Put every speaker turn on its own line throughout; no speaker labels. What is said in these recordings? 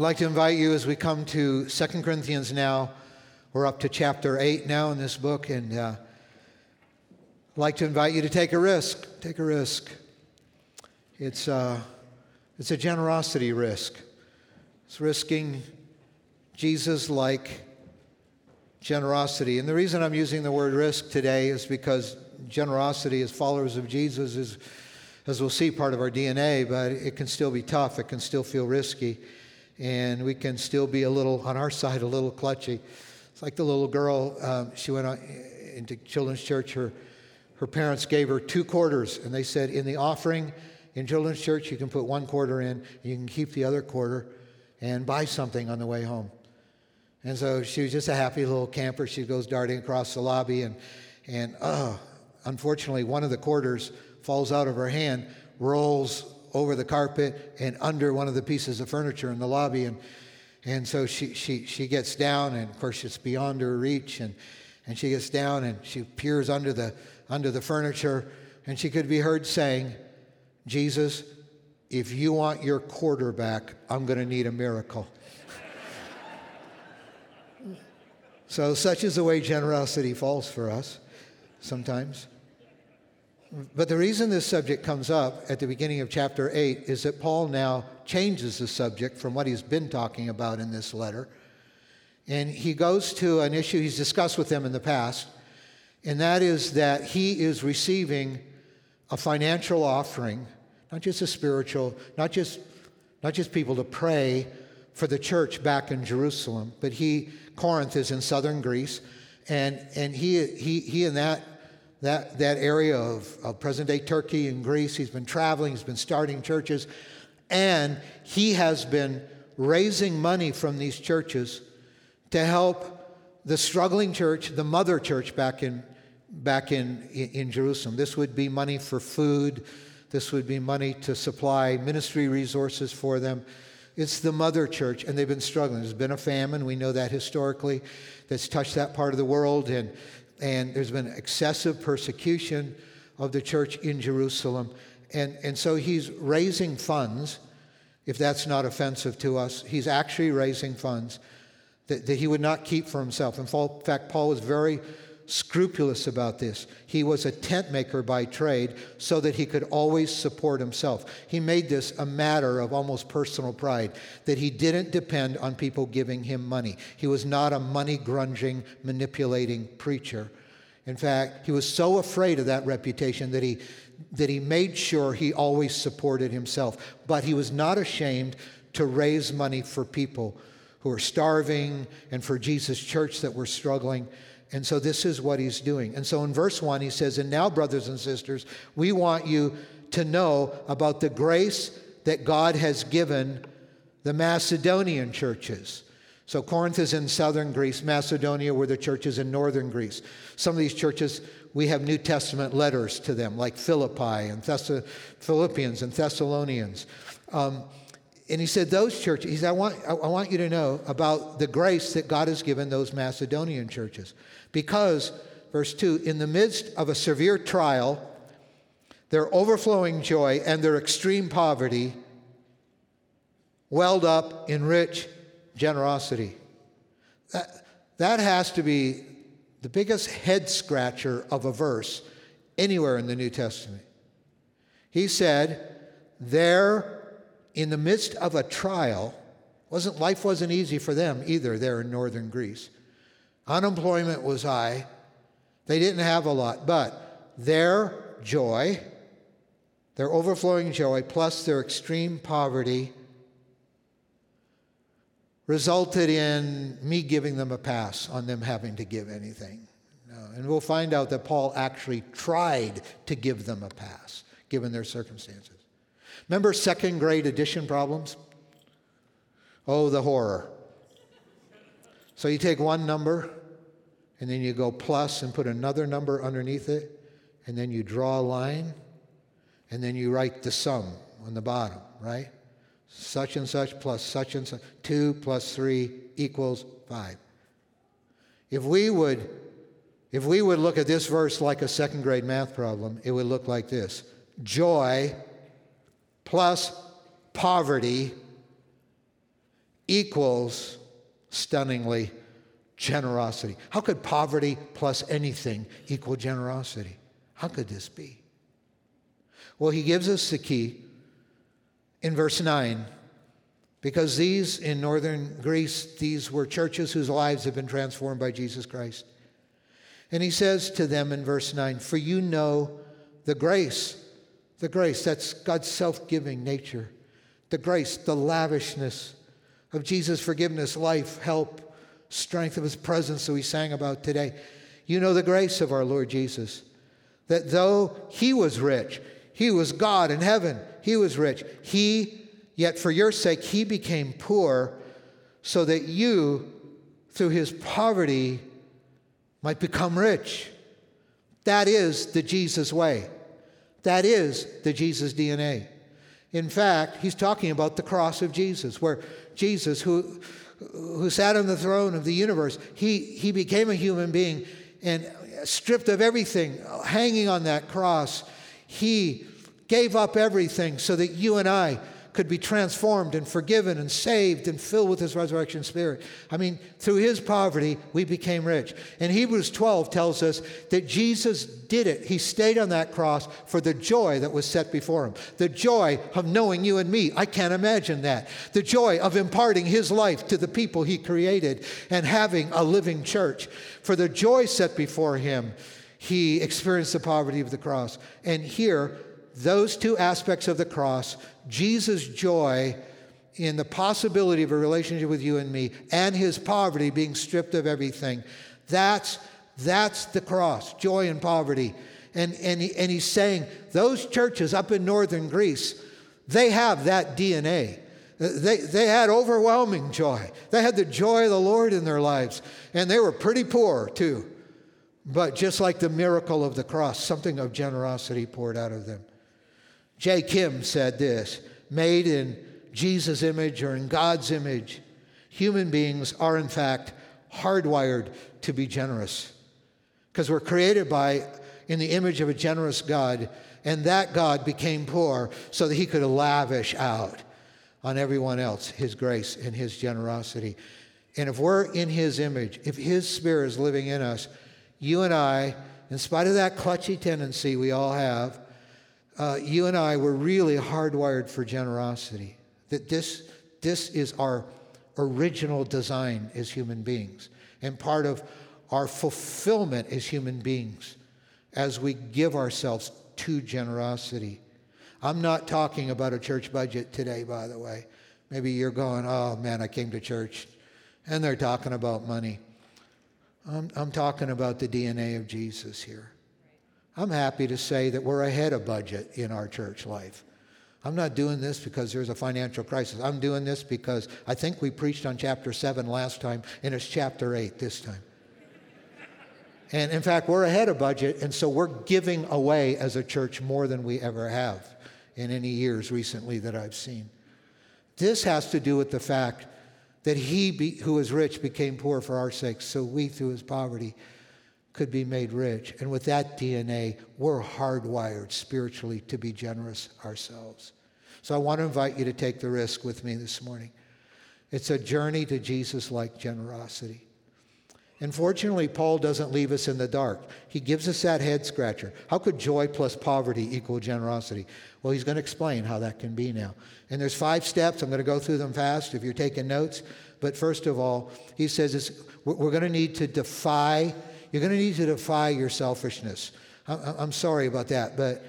I'd like to invite you as we come to 2 Corinthians now. We're up to chapter 8 now in this book, and uh, I'd like to invite you to take a risk. Take a risk. It's, uh, it's a generosity risk. It's risking Jesus like generosity. And the reason I'm using the word risk today is because generosity as followers of Jesus is, as we'll see, part of our DNA, but it can still be tough. It can still feel risky. And we can still be a little, on our side, a little clutchy. It's like the little girl, um, she went into children's church. Her, her parents gave her two quarters, and they said, In the offering in children's church, you can put one quarter in, you can keep the other quarter and buy something on the way home. And so she was just a happy little camper. She goes darting across the lobby, and, and oh, unfortunately, one of the quarters falls out of her hand, rolls over the carpet and under one of the pieces of furniture in the lobby. And, and so she, she, she gets down, and of course, it's beyond her reach. And, and she gets down and she peers under the, under the furniture, and she could be heard saying, Jesus, if you want your quarter back, I'm going to need a miracle. So, such is the way generosity falls for us sometimes. But the reason this subject comes up at the beginning of chapter 8 is that Paul now changes the subject from what he's been talking about in this letter. And he goes to an issue he's discussed with them in the past, and that is that he is receiving a financial offering, not just a spiritual, not just, not just people to pray for the church back in Jerusalem, but he Corinth is in southern Greece, and, and he, he, he and that, that, that area of, of present day Turkey and Greece, he's been traveling, he's been starting churches, and he has been raising money from these churches to help the struggling church, the mother church back in, back in, in Jerusalem. This would be money for food, this would be money to supply ministry resources for them. It's the mother church, and they've been struggling. There's been a famine, we know that historically, that's touched that part of the world, and, and there's been excessive persecution of the church in Jerusalem. And, and so he's raising funds, if that's not offensive to us. He's actually raising funds that, that he would not keep for himself. In fact, Paul was very scrupulous about this. He was a tent maker by trade so that he could always support himself. He made this a matter of almost personal pride that he didn't depend on people giving him money. He was not a money grunging, manipulating preacher. In fact, he was so afraid of that reputation that he that he made sure he always supported himself. But he was not ashamed to raise money for people who were starving and for Jesus' church that were struggling. And so this is what he's doing. And so in verse 1, he says, And now, brothers and sisters, we want you to know about the grace that God has given the Macedonian churches. So Corinth is in southern Greece, Macedonia were the churches in northern Greece. Some of these churches, we have New Testament letters to them, like Philippi and Thess- Philippians and Thessalonians. Um, and he said, Those churches, he said, I want, I want you to know about the grace that God has given those Macedonian churches. Because, verse 2, in the midst of a severe trial, their overflowing joy and their extreme poverty welled up in rich generosity. That, that has to be the biggest head scratcher of a verse anywhere in the New Testament. He said, there in the midst of a trial, wasn't life wasn't easy for them either there in northern Greece. Unemployment was high. They didn't have a lot, but their joy, their overflowing joy, plus their extreme poverty, resulted in me giving them a pass on them having to give anything. Uh, and we'll find out that Paul actually tried to give them a pass, given their circumstances. Remember second grade addition problems? Oh, the horror. So you take one number, and then you go plus and put another number underneath it, and then you draw a line, and then you write the sum on the bottom, right? Such and such plus such and such, 2 plus 3 equals 5. If we would if we would look at this verse like a second grade math problem, it would look like this. Joy plus poverty equals stunningly generosity. How could poverty plus anything equal generosity? How could this be? Well, he gives us the key in verse 9 because these in northern Greece, these were churches whose lives have been transformed by Jesus Christ. And he says to them in verse 9, For you know the grace, the grace, that's God's self giving nature, the grace, the lavishness of Jesus' forgiveness, life, help, strength of his presence that we sang about today. You know the grace of our Lord Jesus, that though he was rich, he was God in heaven, he was rich, he Yet for your sake, he became poor so that you, through his poverty, might become rich. That is the Jesus way. That is the Jesus DNA. In fact, he's talking about the cross of Jesus, where Jesus, who, who sat on the throne of the universe, he, he became a human being and stripped of everything, hanging on that cross, he gave up everything so that you and I could be transformed and forgiven and saved and filled with his resurrection spirit. I mean, through his poverty, we became rich. And Hebrews 12 tells us that Jesus did it. He stayed on that cross for the joy that was set before him. The joy of knowing you and me. I can't imagine that. The joy of imparting his life to the people he created and having a living church. For the joy set before him, he experienced the poverty of the cross. And here, those two aspects of the cross, Jesus' joy in the possibility of a relationship with you and me, and his poverty being stripped of everything, that's, that's the cross, joy and poverty. And, and, he, and he's saying those churches up in northern Greece, they have that DNA. Uh, they, they had overwhelming joy. They had the joy of the Lord in their lives. And they were pretty poor, too. But just like the miracle of the cross, something of generosity poured out of them. J. Kim said this made in Jesus' image or in God's image, human beings are in fact hardwired to be generous. Because we're created by, in the image of a generous God, and that God became poor so that he could lavish out on everyone else his grace and his generosity. And if we're in his image, if his spirit is living in us, you and I, in spite of that clutchy tendency we all have, uh, you and I were really hardwired for generosity. That this, this is our original design as human beings and part of our fulfillment as human beings as we give ourselves to generosity. I'm not talking about a church budget today, by the way. Maybe you're going, oh man, I came to church and they're talking about money. I'm, I'm talking about the DNA of Jesus here. I'm happy to say that we're ahead of budget in our church life. I'm not doing this because there's a financial crisis. I'm doing this because I think we preached on chapter 7 last time, and it's chapter 8 this time. And in fact, we're ahead of budget, and so we're giving away as a church more than we ever have in any years recently that I've seen. This has to do with the fact that he be, who is rich became poor for our sakes, so we through his poverty could be made rich. And with that DNA, we're hardwired spiritually to be generous ourselves. So I want to invite you to take the risk with me this morning. It's a journey to Jesus like generosity. And fortunately, Paul doesn't leave us in the dark. He gives us that head scratcher. How could joy plus poverty equal generosity? Well, he's going to explain how that can be now. And there's five steps. I'm going to go through them fast if you're taking notes. But first of all, he says we're going to need to defy you're going to need to defy your selfishness. I'm sorry about that, but,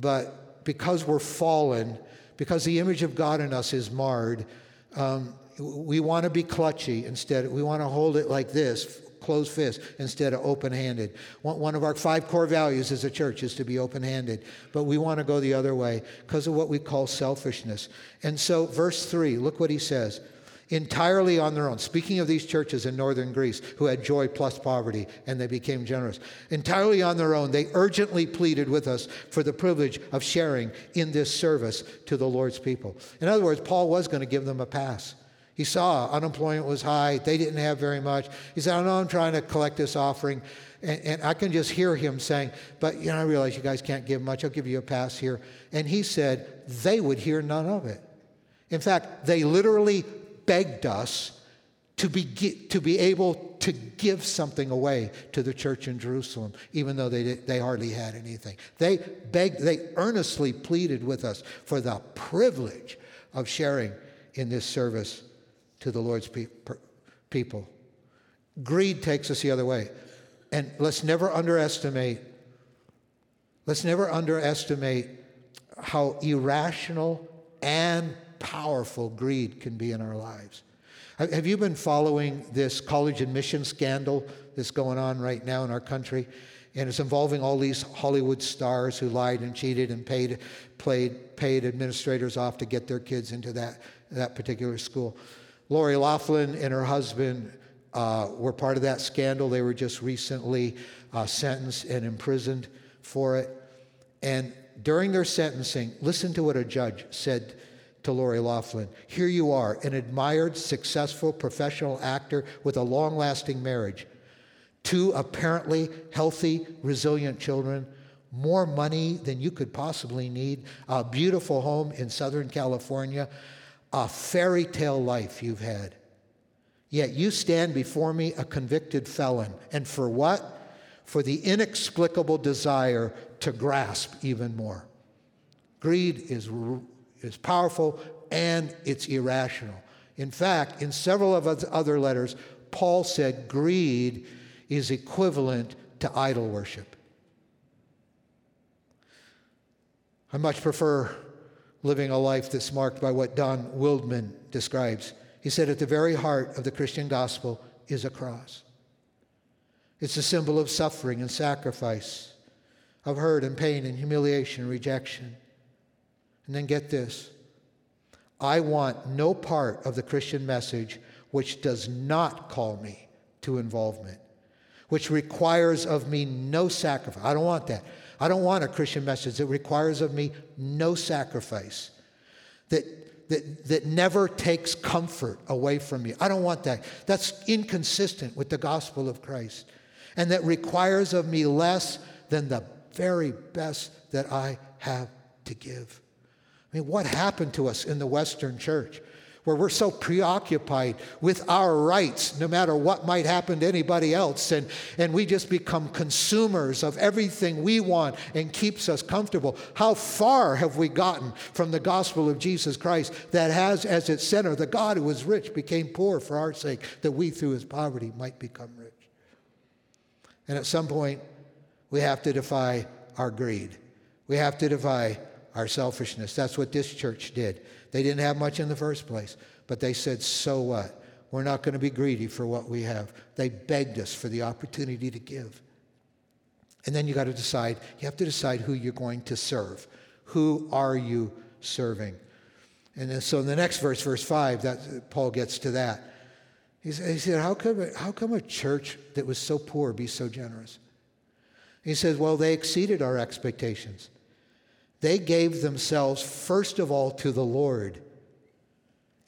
but because we're fallen, because the image of God in us is marred, um, we want to be clutchy instead. We want to hold it like this, closed fist, instead of open handed. One of our five core values as a church is to be open handed, but we want to go the other way because of what we call selfishness. And so, verse 3, look what he says entirely on their own. Speaking of these churches in northern Greece who had joy plus poverty and they became generous, entirely on their own, they urgently pleaded with us for the privilege of sharing in this service to the Lord's people. In other words, Paul was going to give them a pass. He saw unemployment was high, they didn't have very much. He said, I know I'm trying to collect this offering. And, and, I can just hear him saying, But you know, I realize you guys can't give much. I'll give you a pass here. And he said, They would hear none of it. In fact, they literally begged us to be, to be able to give something away to the church in Jerusalem, even though they, they hardly had anything. They begged, they earnestly pleaded with us for the privilege of sharing in this service to the Lord's pe- people. Greed takes us the other way. And let's never underestimate, let's never underestimate how irrational and powerful greed can be in our lives. Have you been following this college admission scandal that's going on right now in our country? And it's involving all these Hollywood stars who lied and cheated and paid, played, paid administrators off to get their kids into that, that particular school. Lori Loughlin and her husband uh, were part of that scandal. They were just recently uh, sentenced and imprisoned for it. And during their sentencing, listen to what a judge said to Lori Loughlin. Here you are, an admired, successful professional actor with a long lasting marriage, two apparently healthy, resilient children, more money than you could possibly need, a beautiful home in Southern California, a fairy tale life you've had. Yet you stand before me a convicted felon. And for what? For the inexplicable desire to grasp even more. Greed is is powerful and it's irrational. In fact, in several of other letters, Paul said greed is equivalent to idol worship. I much prefer living a life that's marked by what Don Wildman describes. He said, At the very heart of the Christian gospel is a cross. It's a symbol of suffering and sacrifice, of hurt and pain and humiliation and rejection. And then get this I want no part of the Christian message which does not call me to involvement, which requires of me no sacrifice. I don't want that. I don't want a Christian message that requires of me no sacrifice, that, that, that never takes comfort away from me. I don't want that. That's inconsistent with the gospel of Christ, and that requires of me less than the very best that I have to give. I mean, what happened to us in the Western church where we're so preoccupied with our rights, no matter what might happen to anybody else, and, and we just become consumers of everything we want and keeps us comfortable? How far have we gotten from the gospel of Jesus Christ that has as its center the God who was rich became poor for our sake, that we through his poverty might become rich? And at some point, we have to defy our greed. We have to defy our selfishness. That's what this church did. They didn't have much in the first place, but they said, so what? We're not going to be greedy for what we have. They begged us for the opportunity to give. And then you got to decide, you have to decide who you're going to serve. Who are you serving? And then, so in the next verse, verse 5, that, Paul gets to that. He said, how, come, how come a church that was so poor be so generous? He says, well, they exceeded our expectations. They gave themselves first of all to the Lord,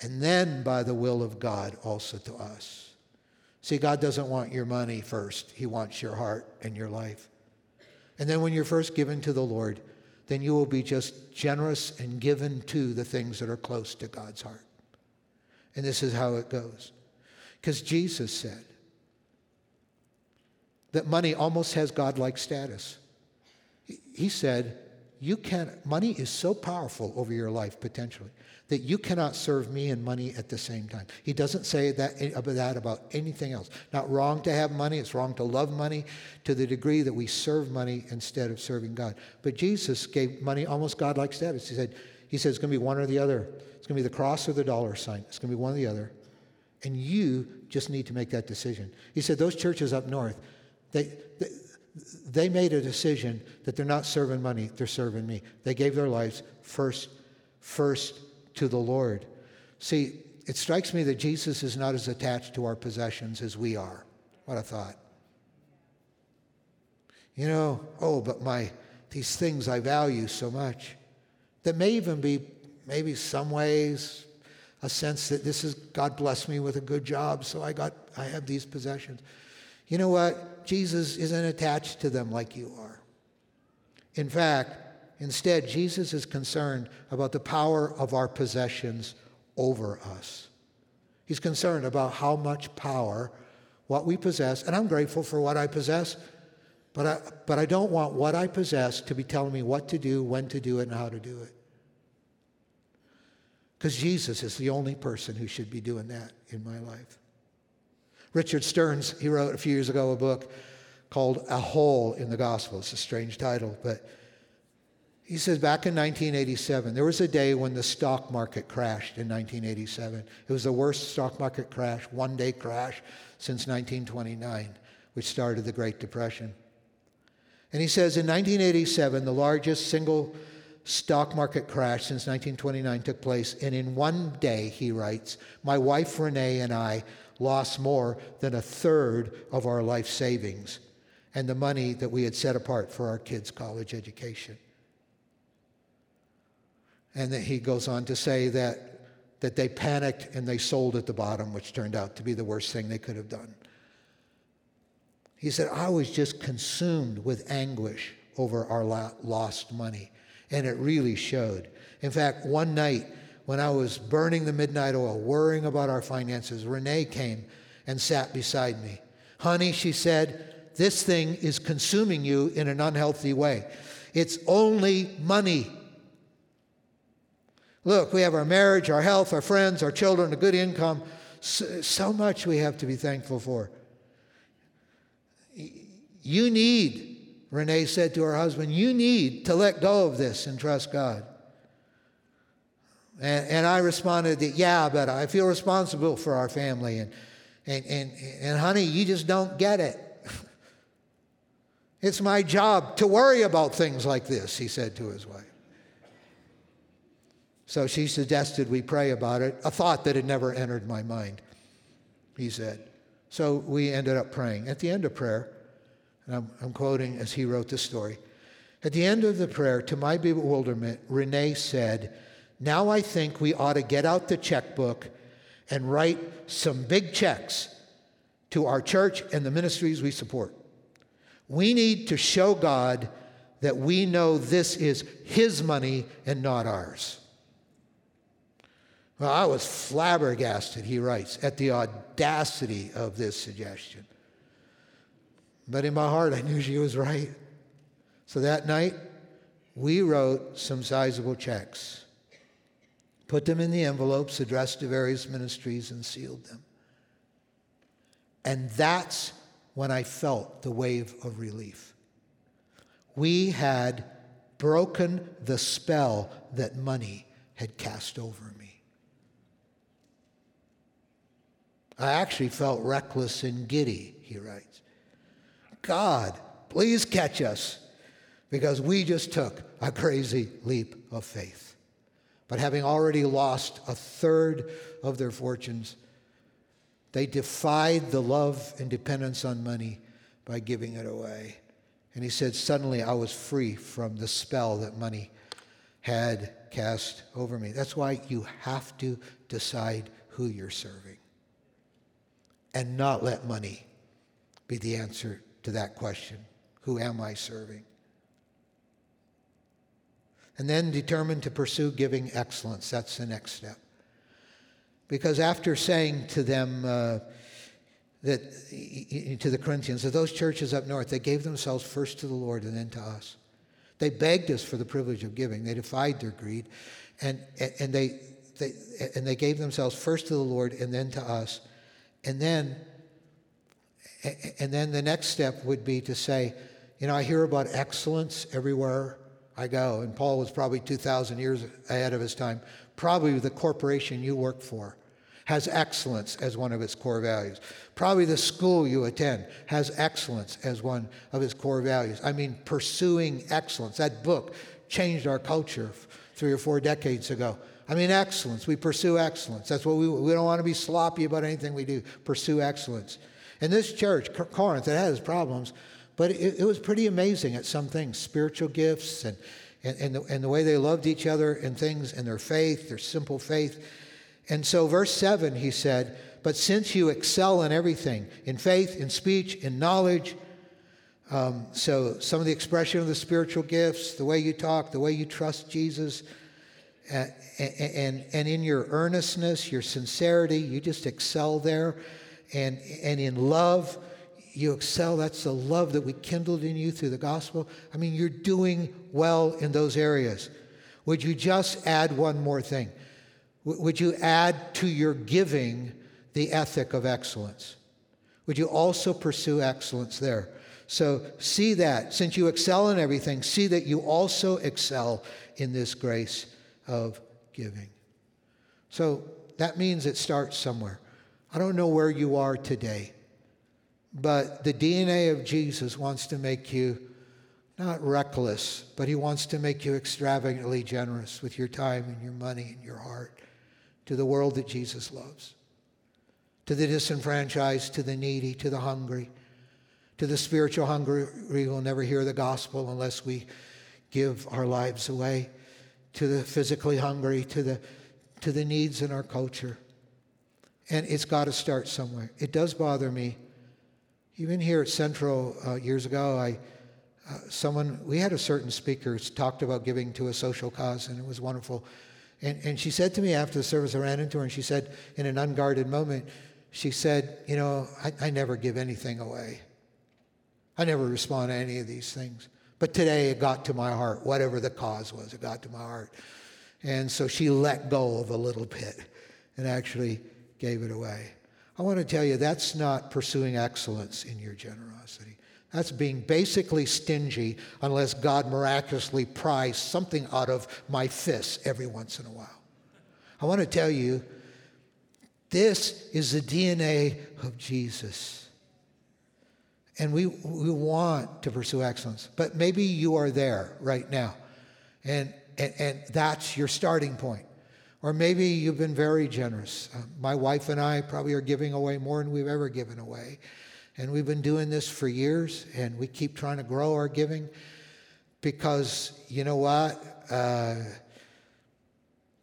and then by the will of God also to us. See, God doesn't want your money first, He wants your heart and your life. And then when you're first given to the Lord, then you will be just generous and given to the things that are close to God's heart. And this is how it goes. Because Jesus said that money almost has godlike status. He said, you can money is so powerful over your life potentially that you cannot serve me and money at the same time. He doesn't say that eh, about that about anything else. Not wrong to have money, it's wrong to love money to the degree that we serve money instead of serving God. But Jesus gave money almost godlike status. He said he said it's going to be one or the other. It's going to be the cross or the dollar sign. It's going to be one or the other. And you just need to make that decision. He said those churches up north, they, they they made a decision that they're not serving money, they're serving me. They gave their lives first, first to the Lord. See, it strikes me that Jesus is not as attached to our possessions as we are. What a thought. You know, oh, but my these things I value so much. That may even be maybe some ways a sense that this is God blessed me with a good job, so I got I have these possessions. You know what? Jesus isn't attached to them like you are. In fact, instead, Jesus is concerned about the power of our possessions over us. He's concerned about how much power, what we possess, and I'm grateful for what I possess, but I, but I don't want what I possess to be telling me what to do, when to do it, and how to do it. Because Jesus is the only person who should be doing that in my life. Richard Stearns, he wrote a few years ago a book called A Hole in the Gospel. It's a strange title, but he says back in 1987, there was a day when the stock market crashed in 1987. It was the worst stock market crash, one day crash, since 1929, which started the Great Depression. And he says in 1987, the largest single stock market crash since 1929 took place. And in one day, he writes, my wife Renee and I lost more than a third of our life savings and the money that we had set apart for our kids' college education. And then he goes on to say that, that they panicked and they sold at the bottom, which turned out to be the worst thing they could have done. He said, I was just consumed with anguish over our lost money. And it really showed. In fact, one night when I was burning the midnight oil, worrying about our finances, Renee came and sat beside me. Honey, she said, this thing is consuming you in an unhealthy way. It's only money. Look, we have our marriage, our health, our friends, our children, a good income. So, so much we have to be thankful for. You need, Renee said to her husband, you need to let go of this and trust God. And, and I responded that, yeah, but I feel responsible for our family. And, and, and, and honey, you just don't get it. It's my job to worry about things like this, he said to his wife. So she suggested we pray about it, a thought that had never entered my mind, he said. So we ended up praying. At the end of prayer, and I'm, I'm quoting as he wrote the story, at the end of the prayer, to my bewilderment, Renee said, Now I think we ought to get out the checkbook and write some big checks to our church and the ministries we support. We need to show God that we know this is His money and not ours. Well, I was flabbergasted, he writes, at the audacity of this suggestion. But in my heart, I knew she was right. So that night, we wrote some sizable checks, put them in the envelopes addressed to various ministries, and sealed them. And that's when I felt the wave of relief. We had broken the spell that money had cast over me. I actually felt reckless and giddy, he writes. God, please catch us because we just took a crazy leap of faith. But having already lost a third of their fortunes, they defied the love and dependence on money by giving it away. And he said, Suddenly I was free from the spell that money had cast over me. That's why you have to decide who you're serving and not let money be the answer to that question Who am I serving? And then determined to pursue giving excellence. That's the next step. Because after saying to them, uh, that to the Corinthians, that those churches up north, they gave themselves first to the Lord and then to us. They begged us for the privilege of giving. They defied their greed, and and they, they and they gave themselves first to the Lord and then to us. And then, and then the next step would be to say, you know, I hear about excellence everywhere I go. And Paul was probably 2,000 years ahead of his time. Probably the corporation you work for has excellence as one of its core values. Probably the school you attend has excellence as one of its core values. I mean, pursuing excellence. That book changed our culture three or four decades ago. I mean, excellence. We pursue excellence. That's what we, we don't want to be sloppy about anything we do. Pursue excellence. In this church, Corinth, it has problems, but it, it was pretty amazing at some things spiritual gifts and, and, and, the, and the way they loved each other and things and their faith, their simple faith. And so, verse 7, he said, But since you excel in everything, in faith, in speech, in knowledge, um, so some of the expression of the spiritual gifts, the way you talk, the way you trust Jesus, and, and, and in your earnestness, your sincerity, you just excel there. And, and in love, you excel. That's the love that we kindled in you through the gospel. I mean, you're doing well in those areas. Would you just add one more thing? Would you add to your giving the ethic of excellence? Would you also pursue excellence there? So see that. Since you excel in everything, see that you also excel in this grace of giving. So that means it starts somewhere. I don't know where you are today, but the DNA of Jesus wants to make you not reckless, but he wants to make you extravagantly generous with your time and your money and your heart to the world that Jesus loves, to the disenfranchised, to the needy, to the hungry, to the spiritual hungry who will never hear the gospel unless we give our lives away, to the physically hungry, to the, to the needs in our culture. And it's got to start somewhere. It does bother me. Even here at Central uh, years ago, I, uh, someone, we had a certain speaker talked about giving to a social cause, and it was wonderful. And, and she said to me after the service, I ran into her, and she said, in an unguarded moment, she said, You know, I, I never give anything away. I never respond to any of these things. But today it got to my heart, whatever the cause was, it got to my heart. And so she let go of a little bit and actually gave it away. I want to tell you that's not pursuing excellence in your generosity. That's being basically stingy unless God miraculously pries something out of my fists every once in a while. I want to tell you this is the DNA of Jesus. And we, we want to pursue excellence. But maybe you are there right now. And, and, and that's your starting point. Or maybe you've been very generous. Uh, my wife and I probably are giving away more than we've ever given away. And we've been doing this for years, and we keep trying to grow our giving because, you know what? Uh,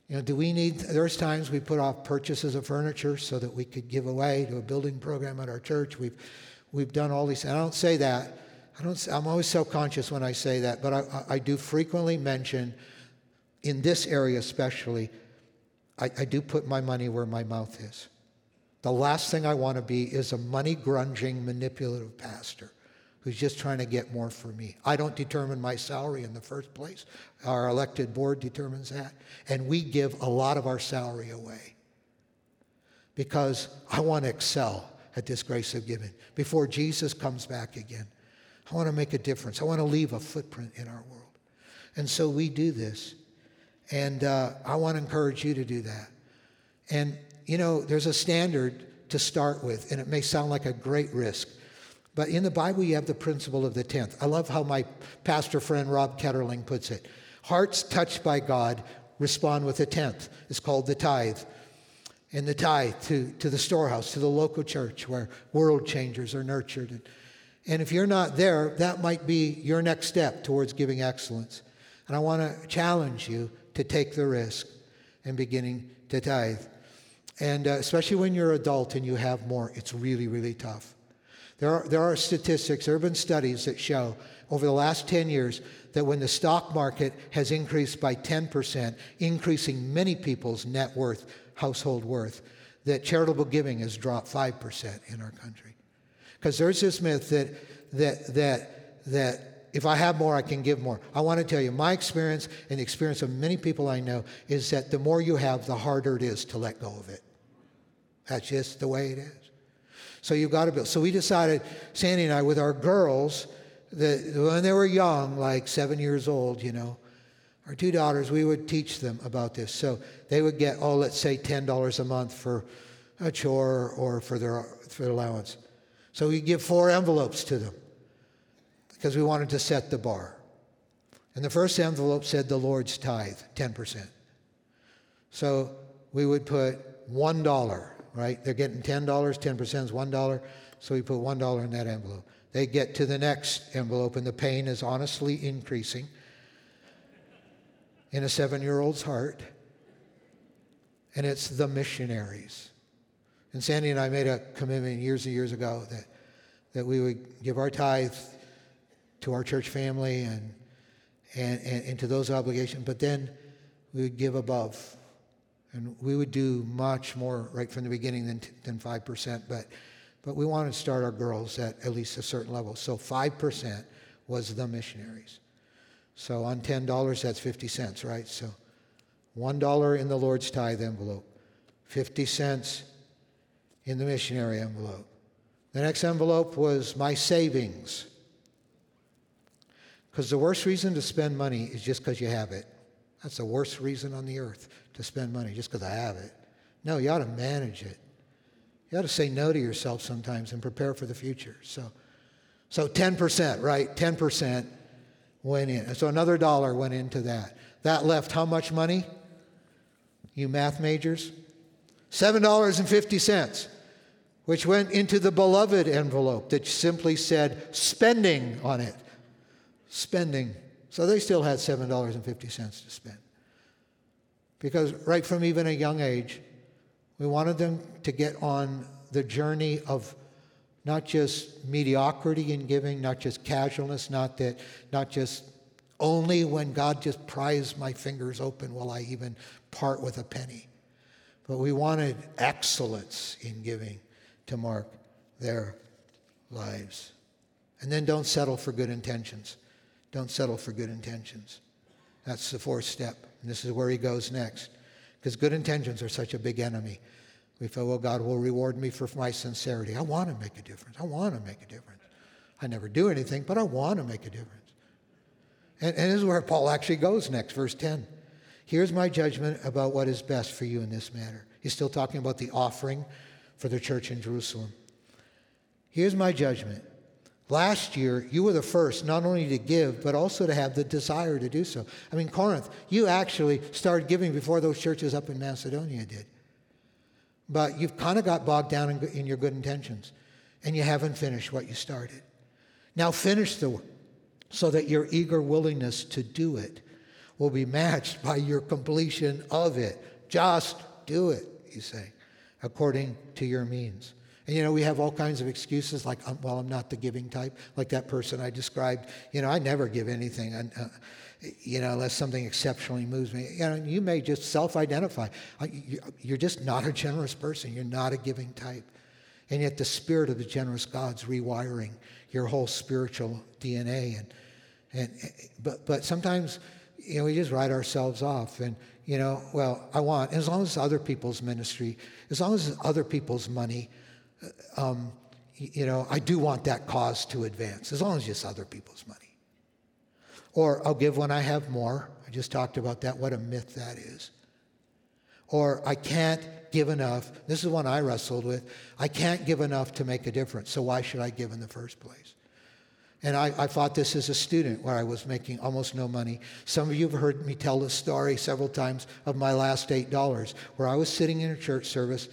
you know, do we need, there's times we put off purchases of furniture so that we could give away to a building program at our church. We've We've done all these. I don't say that. I don't. I'm always self-conscious when I say that, but I, I do frequently mention, in this area especially, I, I do put my money where my mouth is. The last thing I want to be is a money grunging, manipulative pastor who's just trying to get more for me. I don't determine my salary in the first place. Our elected board determines that. And we give a lot of our salary away because I want to excel at this grace of giving before Jesus comes back again. I want to make a difference. I want to leave a footprint in our world. And so we do this. And uh, I want to encourage you to do that. And, you know, there's a standard to start with, and it may sound like a great risk. But in the Bible, you have the principle of the tenth. I love how my pastor friend Rob Ketterling puts it. Hearts touched by God respond with a tenth. It's called the tithe and the tithe to, to the storehouse, to the local church where world changers are nurtured. And, and if you're not there, that might be your next step towards giving excellence. And I want to challenge you to take the risk and beginning to tithe. And uh, especially when you're adult and you have more, it's really, really tough. There are, there are statistics, been studies that show over the last 10 years that when the stock market has increased by 10%, increasing many people's net worth household worth, that charitable giving has dropped 5% in our country. Because there's this myth that, that, that, that if I have more, I can give more. I want to tell you, my experience and the experience of many people I know is that the more you have, the harder it is to let go of it. That's just the way it is. So you've got to build. So we decided, Sandy and I, with our girls, that when they were young, like seven years old, you know, our two daughters, we would teach them about this. So they would get, oh, let's say $10 a month for a chore or for their, for their allowance. So we give four envelopes to them because we wanted to set the bar. And the first envelope said the Lord's tithe, 10%. So we would put $1, right? They're getting $10, 10% is $1. So we put $1 in that envelope. They get to the next envelope, and the pain is honestly increasing in a seven year old's heart, and it's the missionaries. And Sandy and I made a commitment years and years ago that, that we would give our tithe to our church family and, and, and, and to those obligations. But then we would give above. And we would do much more right from the beginning than, than 5%, but, but we wanted to start our girls at at least a certain level. So 5% was the missionaries. So on $10, that's 50 cents, right? So $1 in the Lord's tithe envelope, 50 cents in the missionary envelope. The next envelope was my savings. Because the worst reason to spend money is just because you have it. That's the worst reason on the earth to spend money, just because I have it. No, you ought to manage it. You ought to say no to yourself sometimes and prepare for the future. So, so 10%, right? 10% went in. So another dollar went into that. That left how much money? You math majors? $7.50, which went into the beloved envelope that simply said spending on it. Spending. So they still had $7.50 to spend. Because right from even a young age, we wanted them to get on the journey of not just mediocrity in giving, not just casualness, not that, not just only when God just pries my fingers open will I even part with a penny. But we wanted excellence in giving to mark their lives. And then don't settle for good intentions. Don't settle for good intentions. That's the fourth step. And this is where he goes next. Because good intentions are such a big enemy. We feel, well, God will reward me for my sincerity. I want to make a difference. I want to make a difference. I never do anything, but I want to make a difference. And, and this is where Paul actually goes next, verse 10. Here's my judgment about what is best for you in this matter. He's still talking about the offering for the church in Jerusalem. Here's my judgment. Last year, you were the first not only to give, but also to have the desire to do so. I mean, Corinth, you actually started giving before those churches up in Macedonia did. But you've kind of got bogged down in, in your good intentions, and you haven't finished what you started. Now finish the work so that your eager willingness to do it will be matched by your completion of it. Just do it, he's saying, according to your means. And you know, we have all kinds of excuses like, um, well, I'm not the giving type, like that person I described. You know, I never give anything, uh, you know, unless something exceptionally moves me. You know, you may just self identify. You're just not a generous person, you're not a giving type. And yet, the Spirit of the generous God's rewiring your whole spiritual DNA. And, and, but, but sometimes, you know, we just write ourselves off. And, you know, well, I want, as long as other people's ministry, as long as other people's money, um, you know, I do want that cause to advance, as long as it's other people's money. Or I'll give when I have more. I just talked about that, what a myth that is. Or I can't give enough. This is one I wrestled with. I can't give enough to make a difference, so why should I give in the first place? And I, I thought this as a student where I was making almost no money. Some of you have heard me tell this story several times of my last $8, where I was sitting in a church service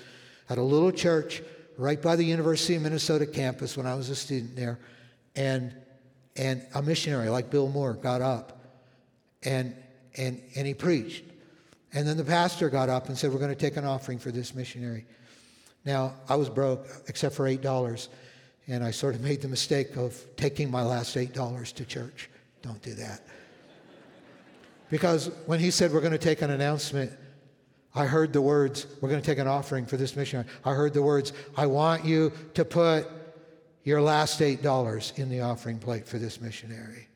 at a little church right by the University of Minnesota campus when I was a student there. And, and a missionary like Bill Moore got up and, and, and he preached. And then the pastor got up and said, We're going to take an offering for this missionary. Now, I was broke except for $8. And I sort of made the mistake of taking my last $8 to church. Don't do that. Because when he said, We're going to take an announcement, I heard the words, We're going to take an offering for this missionary. I heard the words, I want you to put your last $8 in the offering plate for this missionary.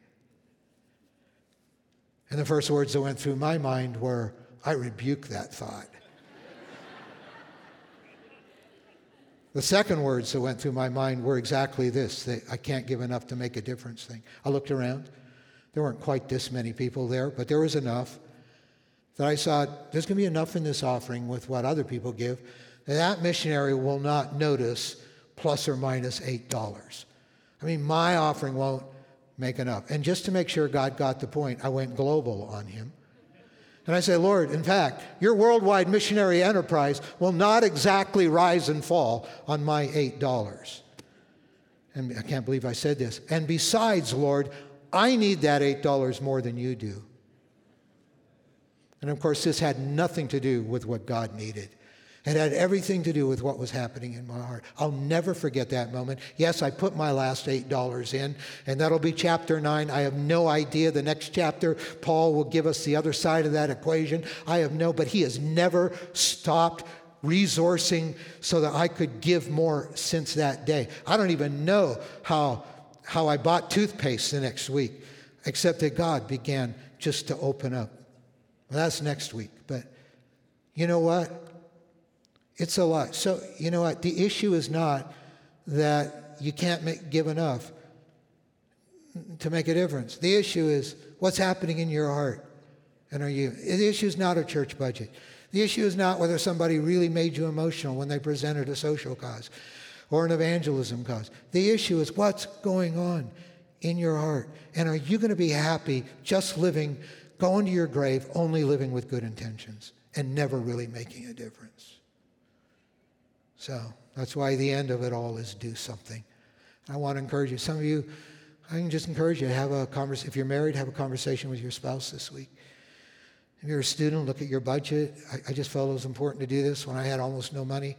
And the first words that went through my mind were, I rebuke that thought. the second words that went through my mind were exactly this I can't give enough to make a difference thing. I looked around. There weren't quite this many people there, but there was enough that I thought there's going to be enough in this offering with what other people give that that missionary will not notice plus or minus $8. I mean, my offering won't make enough. And just to make sure God got the point, I went global on him. And I say, Lord, in fact, your worldwide missionary enterprise will not exactly rise and fall on my $8. And I can't believe I said this. And besides, Lord, I need that $8 more than you do. And of course, this had nothing to do with what God needed. It had everything to do with what was happening in my heart. I'll never forget that moment. Yes, I put my last $8 in, and that'll be chapter 9. I have no idea. The next chapter, Paul will give us the other side of that equation. I have no, but he has never stopped resourcing so that I could give more since that day. I don't even know how, how I bought toothpaste the next week, except that God began just to open up. Well, that's next week. But you know what? It's a lot. So, you know what? The issue is not that you can't make, give enough to make a difference. The issue is what's happening in your heart. And are you? The issue is not a church budget. The issue is not whether somebody really made you emotional when they presented a social cause or an evangelism cause. The issue is what's going on in your heart. And are you going to be happy just living, going to your grave, only living with good intentions and never really making a difference? So that's why the end of it all is do something. I want to encourage you. Some of you, I can just encourage you to have a conversation. If you're married, have a conversation with your spouse this week. If you're a student, look at your budget. I, I just felt it was important to do this when I had almost no money.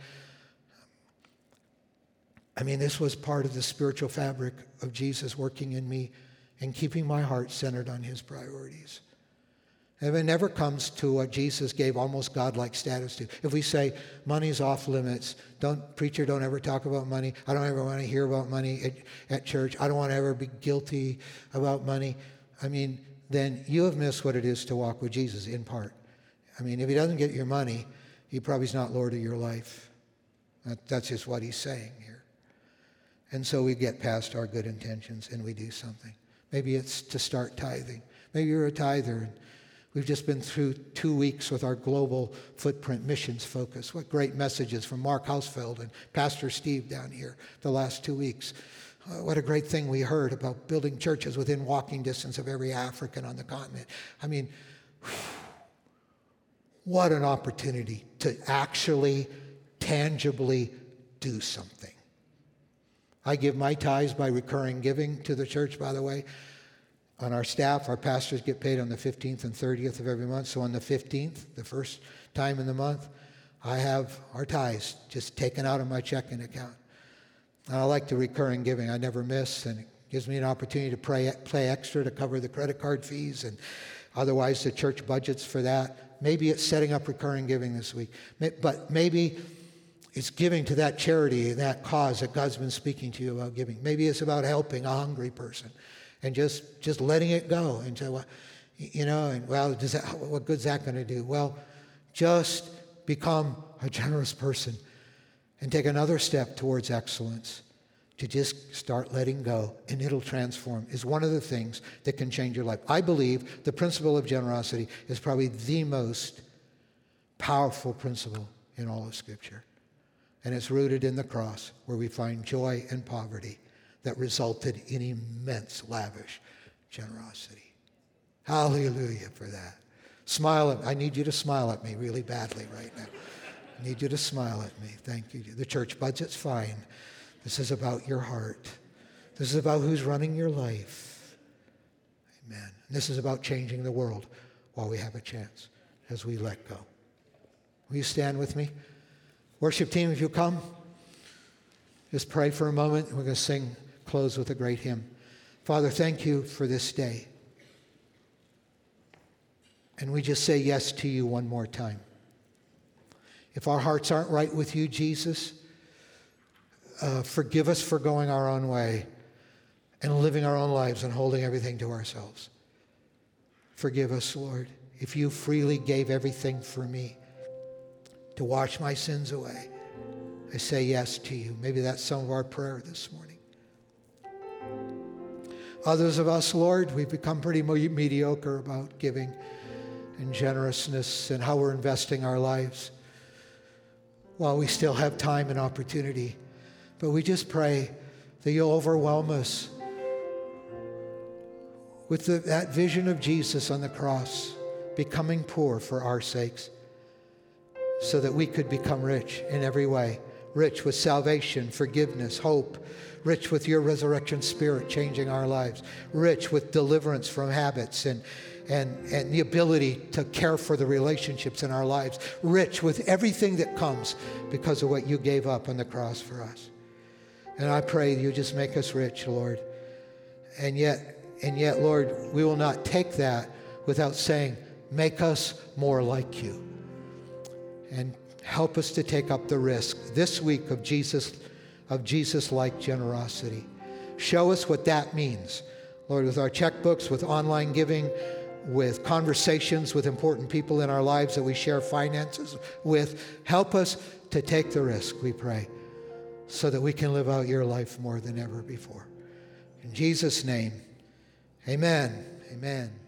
I mean, this was part of the spiritual fabric of Jesus working in me and keeping my heart centered on his priorities. If it never comes to what Jesus gave almost godlike status to. If we say money's off limits, don't preacher, don't ever talk about money. I don't ever want to hear about money at, at church. I don't want to ever be guilty about money. I mean, then you have missed what it is to walk with Jesus in part. I mean, if he doesn't get your money, he probably is not Lord of your life. That, that's just what he's saying here. And so we get past our good intentions and we do something. Maybe it's to start tithing. Maybe you're a tither We've just been through two weeks with our global footprint missions focus. What great messages from Mark Hausfeld and Pastor Steve down here the last two weeks. Uh, what a great thing we heard about building churches within walking distance of every African on the continent. I mean, what an opportunity to actually, tangibly do something. I give my tithes by recurring giving to the church, by the way on our staff, our pastors get paid on the 15th and 30th of every month. So on the 15th, the first time in the month, I have our tithes just taken out of my checking account. And I like the recurring giving. I never miss, and it gives me an opportunity to pray, play extra to cover the credit card fees and otherwise the church budgets for that. Maybe it's setting up recurring giving this week, but maybe it's giving to that charity, that cause that God's been speaking to you about giving. Maybe it's about helping a hungry person and just just letting it go and say, uh, well, you know, and well, does that, what good's that going to do? Well, just become a generous person and take another step towards excellence to just start letting go and it'll transform is one of the things that can change your life. I believe the principle of generosity is probably the most powerful principle in all of Scripture. And it's rooted in the cross where we find joy in poverty that resulted in immense, lavish generosity. Hallelujah for that. Smile at I need you to smile at me really badly right now. I need you to smile at me. Thank you. The church budget's fine. This is about your heart. This is about who's running your life. Amen. This is about changing the world while we have a chance as we let go. Will you stand with me? Worship team, if you come, just pray for a moment. We're going to sing close with a great hymn. Father, thank you for this day. And we just say yes to you one more time. If our hearts aren't right with you, Jesus, uh, forgive us for going our own way and living our own lives and holding everything to ourselves. Forgive us, Lord, if you freely gave everything for me to wash my sins away. I say yes to you. Maybe that's some of our prayer this morning. Others of us, Lord, we've become pretty mediocre about giving and generousness and how we're investing our lives while we still have time and opportunity. But we just pray that you'll overwhelm us with the, that vision of Jesus on the cross, becoming poor for our sakes, so that we could become rich in every way rich with salvation, forgiveness, hope, rich with your resurrection spirit changing our lives, rich with deliverance from habits and, and, and the ability to care for the relationships in our lives, rich with everything that comes because of what you gave up on the cross for us. And I pray you just make us rich, Lord. And yet, and yet, Lord, we will not take that without saying, make us more like you. And help us to take up the risk this week of Jesus of Jesus-like generosity. Show us what that means. Lord, with our checkbooks, with online giving, with conversations with important people in our lives that we share finances with, help us to take the risk, we pray, so that we can live out your life more than ever before. In Jesus' name, amen. Amen.